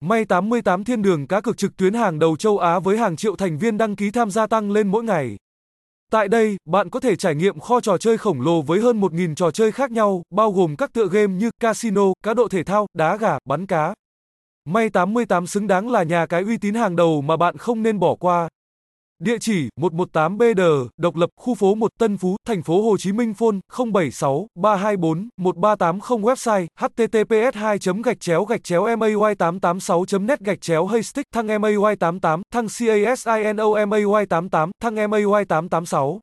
May 88 thiên đường cá cược trực tuyến hàng đầu châu Á với hàng triệu thành viên đăng ký tham gia tăng lên mỗi ngày. Tại đây, bạn có thể trải nghiệm kho trò chơi khổng lồ với hơn 1.000 trò chơi khác nhau, bao gồm các tựa game như casino, cá độ thể thao, đá gà, bắn cá. May 88 xứng đáng là nhà cái uy tín hàng đầu mà bạn không nên bỏ qua. Địa chỉ 118 BD, Độc Lập, khu phố 1 Tân Phú, thành phố Hồ Chí Minh phone 076 324 1380 website https 2 gạch chéo gạch chéo may 886 net gạch chéo haystick thăng may 88 thăng casinomay 88 thăng may 886